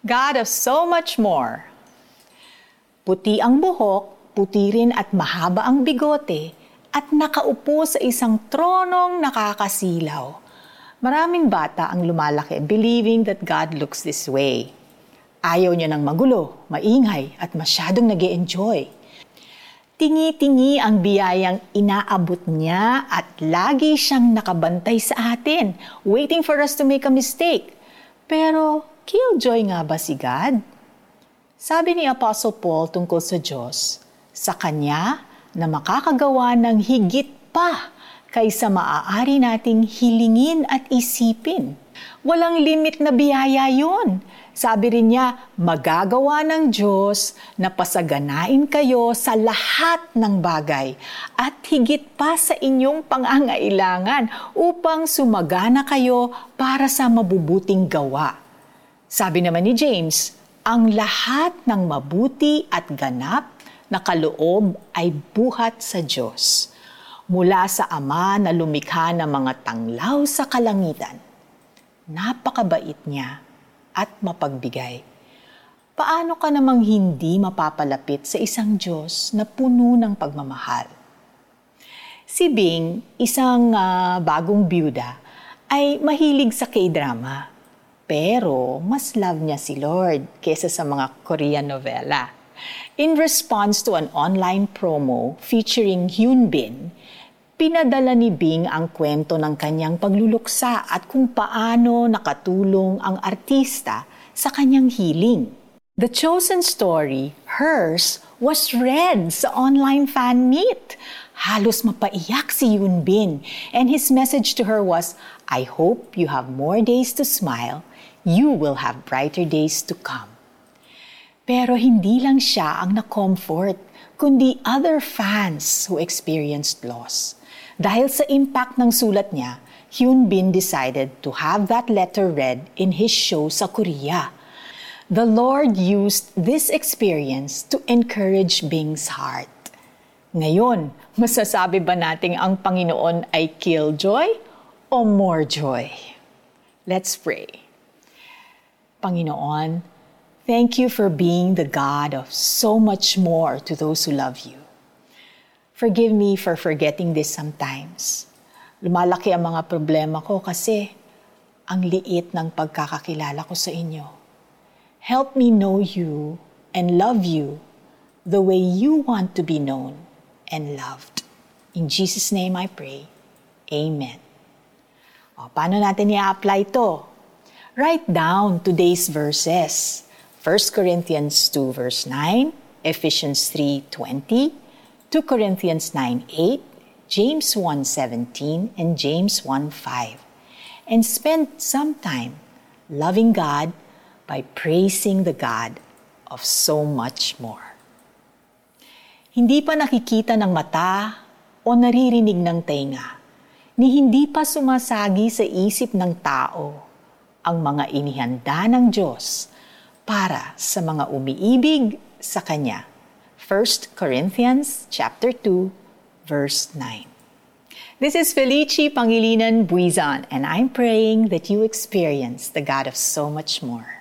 God of so much more. Puti ang buhok, puti rin at mahaba ang bigote, at nakaupo sa isang tronong nakakasilaw. Maraming bata ang lumalaki believing that God looks this way. Ayaw niya ng magulo, maingay, at masyadong nag enjoy Tingi-tingi ang biyayang inaabot niya at lagi siyang nakabantay sa atin, waiting for us to make a mistake. Pero, killjoy nga ba si God? Sabi ni Apostle Paul tungkol sa Diyos, sa Kanya na makakagawa ng higit pa kaysa maaari nating hilingin at isipin. Walang limit na biyaya yon. Sabi rin niya, magagawa ng Diyos na pasaganain kayo sa lahat ng bagay at higit pa sa inyong pangangailangan upang sumagana kayo para sa mabubuting gawa. Sabi naman ni James, ang lahat ng mabuti at ganap na kaloob ay buhat sa Diyos, mula sa Ama na lumikha ng mga tanglaw sa kalangitan. Napakabait niya at mapagbigay. Paano ka namang hindi mapapalapit sa isang Diyos na puno ng pagmamahal? Si Bing, isang uh, bagong byuda, ay mahilig sa K-drama pero mas love niya si Lord kesa sa mga Korean novela. In response to an online promo featuring Hyun Bin, pinadala ni Bing ang kwento ng kanyang pagluluksa at kung paano nakatulong ang artista sa kanyang healing. The chosen story, hers, was read sa online fan meet. Halos mapaiyak si Yoon Bin and his message to her was, I hope you have more days to smile you will have brighter days to come. Pero hindi lang siya ang na-comfort, kundi other fans who experienced loss. Dahil sa impact ng sulat niya, Hyun Bin decided to have that letter read in his show sa Korea. The Lord used this experience to encourage Bing's heart. Ngayon, masasabi ba nating ang Panginoon ay killjoy o more joy? Let's pray. Panginoon, thank you for being the God of so much more to those who love you. Forgive me for forgetting this sometimes. Lumalaki ang mga problema ko kasi ang liit ng pagkakakilala ko sa inyo. Help me know you and love you the way you want to be known and loved. In Jesus' name I pray. Amen. O, paano natin i-apply to? write down today's verses. 1 Corinthians 2 verse 9, Ephesians 3:20, 2 Corinthians 9:8, James 1:17, and James 1:5. And spend some time loving God by praising the God of so much more. Hindi pa nakikita ng mata o naririnig ng tenga, ni hindi pa sumasagi sa isip ng tao ang mga inihanda ng Diyos para sa mga umiibig sa Kanya. 1 Corinthians chapter 2 verse 9. This is Felici Pangilinan Buizan and I'm praying that you experience the God of so much more.